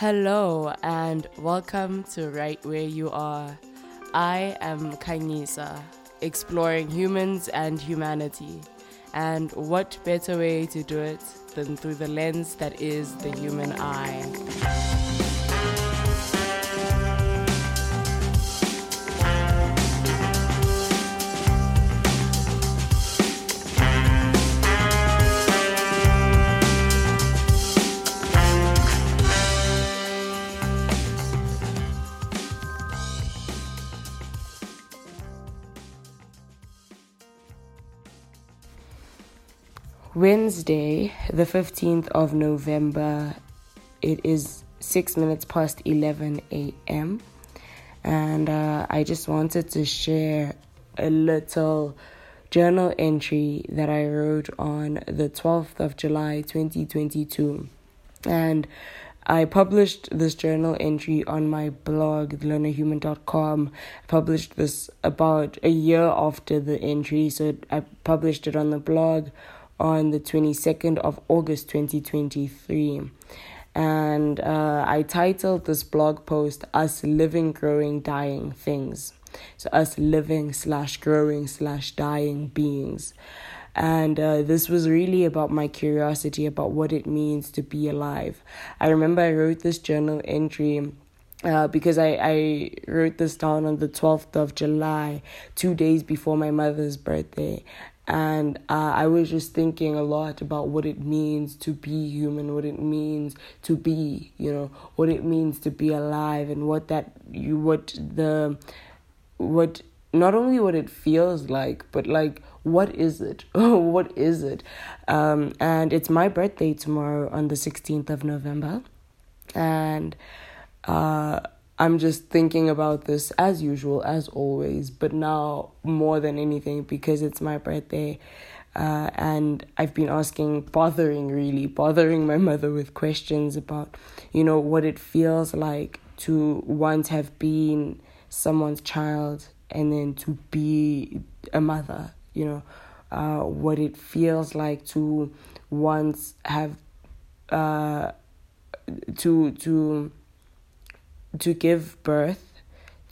Hello and welcome to Right Where You Are. I am Kanyisa, exploring humans and humanity. And what better way to do it than through the lens that is the human eye? Wednesday, the 15th of November, it is six minutes past 11 a.m. And uh, I just wanted to share a little journal entry that I wrote on the 12th of July 2022. And I published this journal entry on my blog, thelearnerhuman.com. I published this about a year after the entry, so I published it on the blog on the 22nd of August 2023. And uh, I titled this blog post Us Living, Growing, Dying Things. So, us living slash growing slash dying beings. And uh, this was really about my curiosity about what it means to be alive. I remember I wrote this journal entry uh, because I, I wrote this down on the 12th of July, two days before my mother's birthday and uh, I was just thinking a lot about what it means to be human, what it means to be, you know, what it means to be alive, and what that you what the what not only what it feels like, but like what is it? what is it? Um, and it's my birthday tomorrow on the sixteenth of November, and uh I'm just thinking about this as usual, as always, but now more than anything because it's my birthday. Uh, and I've been asking, bothering really, bothering my mother with questions about, you know, what it feels like to once have been someone's child and then to be a mother, you know, uh, what it feels like to once have, uh, to, to, to give birth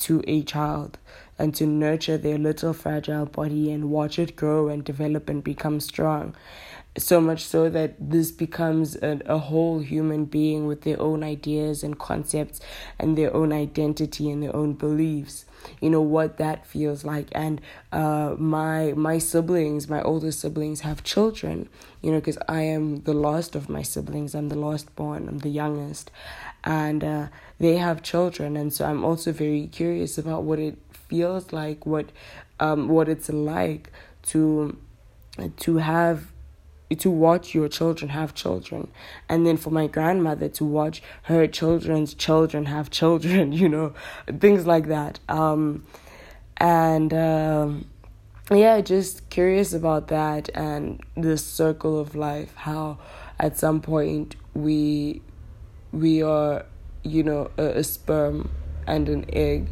to a child and to nurture their little fragile body and watch it grow and develop and become strong. So much so that this becomes a, a whole human being with their own ideas and concepts and their own identity and their own beliefs. You know what that feels like, and uh, my my siblings, my older siblings, have children. You know, because I am the last of my siblings. I'm the last born. I'm the youngest, and uh, they have children and so i'm also very curious about what it feels like what um what it's like to to have to watch your children have children. And then for my grandmother to watch her children's children have children you know things like that. Um and um yeah just curious about that and this circle of life how at some point we we are, you know, a, a sperm and an egg,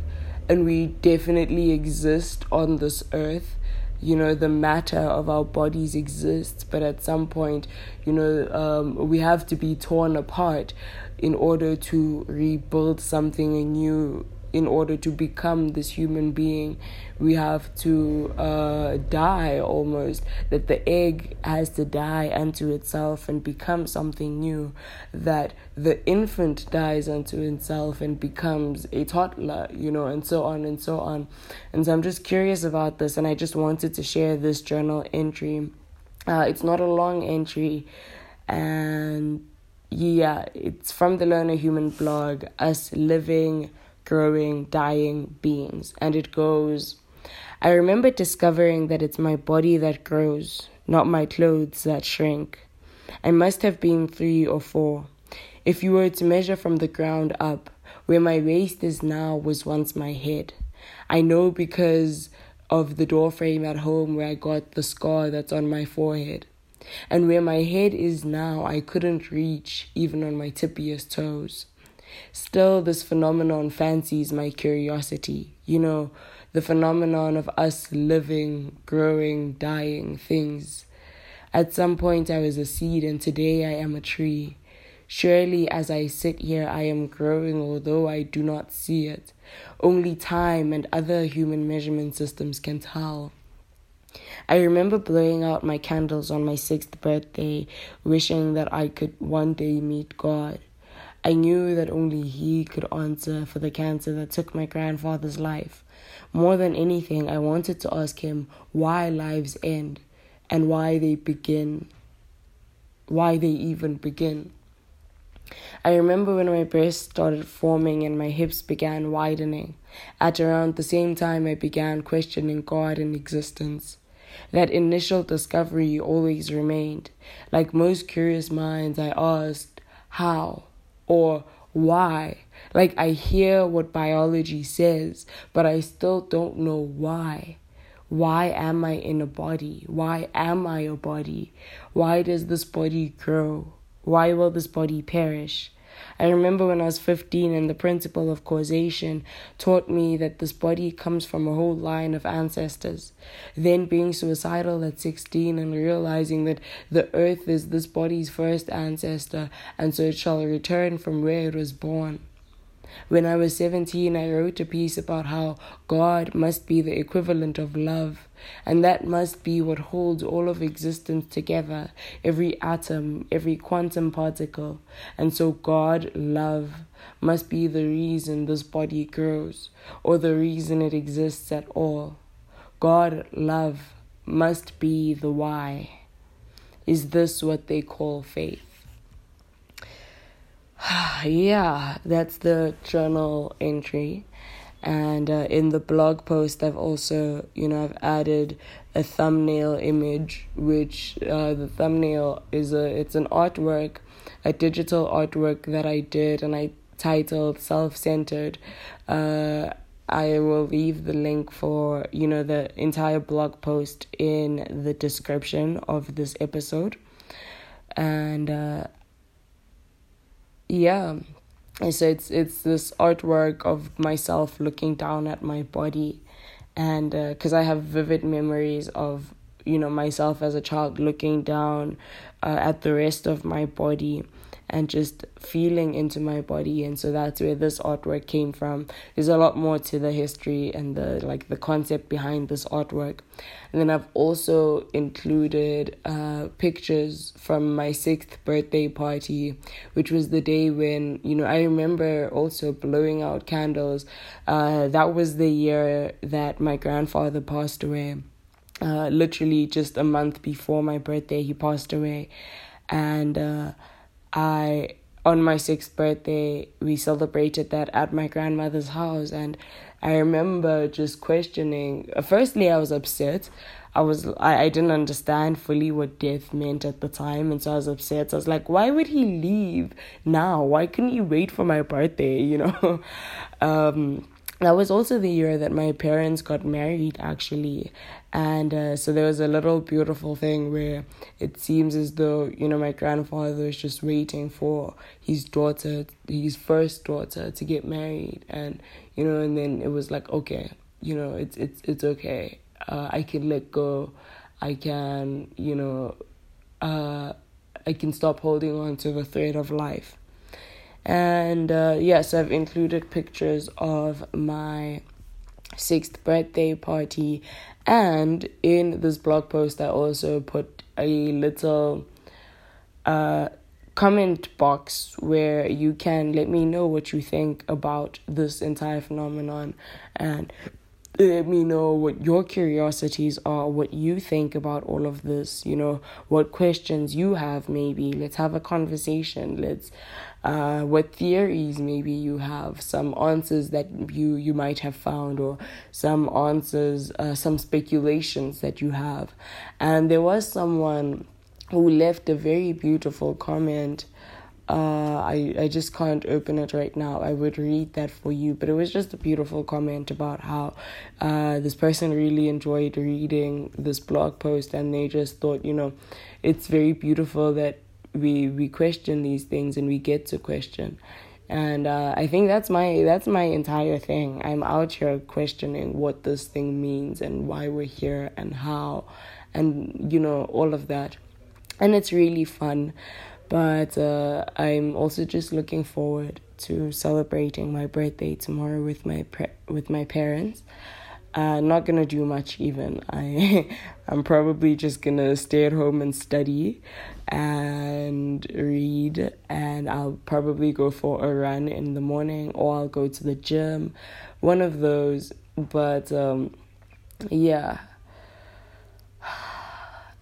and we definitely exist on this earth you know the matter of our bodies exists but at some point you know um, we have to be torn apart in order to rebuild something anew in order to become this human being, we have to uh, die almost. That the egg has to die unto itself and become something new. That the infant dies unto itself and becomes a toddler, you know, and so on and so on. And so I'm just curious about this, and I just wanted to share this journal entry. Uh, it's not a long entry, and yeah, it's from the Learner Human blog, Us Living growing, dying beings. And it goes I remember discovering that it's my body that grows, not my clothes that shrink. I must have been three or four. If you were to measure from the ground up, where my waist is now was once my head. I know because of the doorframe at home where I got the scar that's on my forehead. And where my head is now, I couldn't reach even on my tippiest toes. Still, this phenomenon fancies my curiosity. You know, the phenomenon of us living, growing, dying things. At some point, I was a seed, and today I am a tree. Surely, as I sit here, I am growing, although I do not see it. Only time and other human measurement systems can tell. I remember blowing out my candles on my sixth birthday, wishing that I could one day meet God. I knew that only He could answer for the cancer that took my grandfather's life. More than anything, I wanted to ask Him why lives end and why they begin, why they even begin. I remember when my breast started forming and my hips began widening. At around the same time, I began questioning God and existence. That initial discovery always remained. Like most curious minds, I asked, How? Or Why? Like I hear what biology says, but I still don't know why. Why am I in a body? Why am I a body? Why does this body grow? Why will this body perish? I remember when I was 15 and the principle of causation taught me that this body comes from a whole line of ancestors. Then being suicidal at 16 and realizing that the earth is this body's first ancestor and so it shall return from where it was born. When I was 17, I wrote a piece about how God must be the equivalent of love, and that must be what holds all of existence together every atom, every quantum particle. And so, God, love, must be the reason this body grows, or the reason it exists at all. God, love, must be the why. Is this what they call faith? yeah, that's the journal entry. And uh, in the blog post, I've also, you know, I've added a thumbnail image, which uh, the thumbnail is a, it's an artwork, a digital artwork that I did, and I titled "Self Centered." Uh, I will leave the link for you know the entire blog post in the description of this episode, and uh, yeah. And so it's it's this artwork of myself looking down at my body and because uh, i have vivid memories of you know myself as a child looking down uh, at the rest of my body and just feeling into my body. And so that's where this artwork came from. There's a lot more to the history and the like the concept behind this artwork. And then i've also included uh, pictures from my sixth birthday party which was the day when you know i remember also blowing out candles. Uh, that was the year that my grandfather passed away uh, literally just a month before my birthday he passed away and uh, I on my sixth birthday we celebrated that at my grandmother's house and I remember just questioning firstly I was upset I was I, I didn't understand fully what death meant at the time and so I was upset. So I was like, why would he leave now? Why couldn't he wait for my birthday, you know? um that was also the year that my parents got married actually. And uh, so there was a little beautiful thing where it seems as though you know my grandfather was just waiting for his daughter his first daughter to get married. And you know and then it was like okay you know it's it's it's okay. Uh, i can let go. I can you know uh, i can stop holding on to the thread of life and uh, yes, I've included pictures of my sixth birthday party. And in this blog post, I also put a little uh, comment box where you can let me know what you think about this entire phenomenon and let me know what your curiosities are, what you think about all of this, you know, what questions you have, maybe. Let's have a conversation. Let's, uh, what theories maybe you have, some answers that you, you might have found, or some answers, uh, some speculations that you have. And there was someone who left a very beautiful comment uh, I, I just can't open it right now. I would read that for you, but it was just a beautiful comment about how uh, this person really enjoyed reading this blog post and they just thought, you know, it's very beautiful that we we question these things and we get to question. And uh, I think that's my that's my entire thing. I'm out here questioning what this thing means and why we're here and how, and you know all of that, and it's really fun But uh, I'm also just looking forward to celebrating my birthday tomorrow with my pre- with my parents. Uh, not gonna do much even. I I'm probably just gonna stay at home and study and read and I'll probably go for a run in the morning or I'll go to the gym. One of those. But um yeah.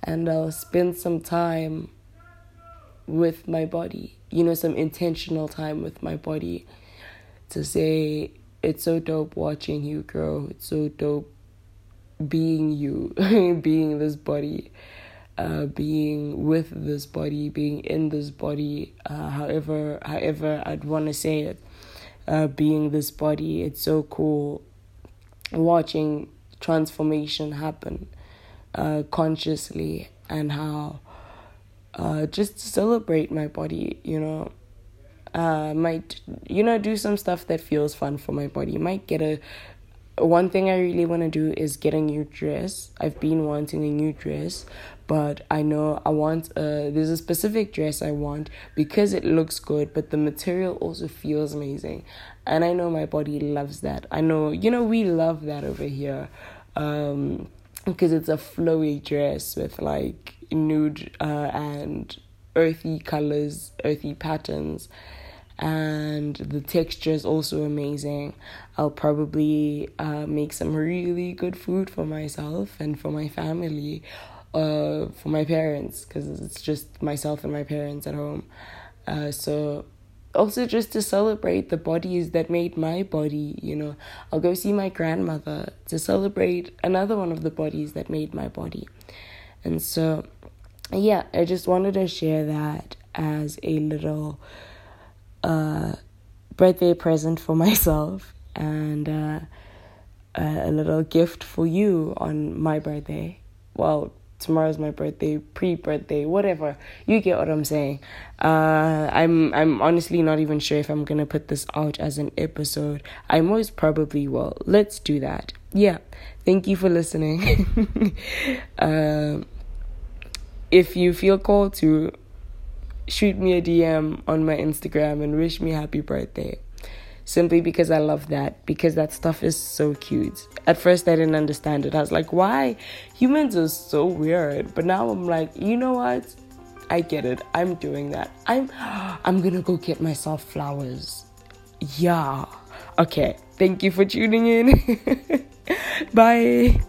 And I'll spend some time with my body. You know, some intentional time with my body to say it's so dope watching you grow. It's so dope being you, being this body, uh, being with this body, being in this body, uh, however, however I'd want to say it, uh, being this body. It's so cool watching transformation happen uh, consciously and how uh, just celebrate my body, you know uh, might you know do some stuff that feels fun for my body. Might get a one thing I really want to do is get a new dress. I've been wanting a new dress, but I know I want a there's a specific dress I want because it looks good, but the material also feels amazing. And I know my body loves that. I know, you know, we love that over here. Um because it's a flowy dress with like nude uh, and earthy colors, earthy patterns and the texture is also amazing. I'll probably uh, make some really good food for myself and for my family, uh, for my parents, because it's just myself and my parents at home. Uh, so also just to celebrate the bodies that made my body, you know. I'll go see my grandmother to celebrate another one of the bodies that made my body. And so, yeah, I just wanted to share that as a little a birthday present for myself and uh, a little gift for you on my birthday. Well, tomorrow's my birthday, pre-birthday, whatever. You get what I'm saying. Uh, I'm I'm honestly not even sure if I'm gonna put this out as an episode. I most probably will. Let's do that. Yeah. Thank you for listening. uh, if you feel called to shoot me a DM on my Instagram and wish me happy birthday. Simply because I love that, because that stuff is so cute. At first, I didn't understand it. I was like, why? Humans are so weird. But now I'm like, you know what? I get it. I'm doing that. I'm I'm gonna go get myself flowers. Yeah. Okay. Thank you for tuning in. Bye.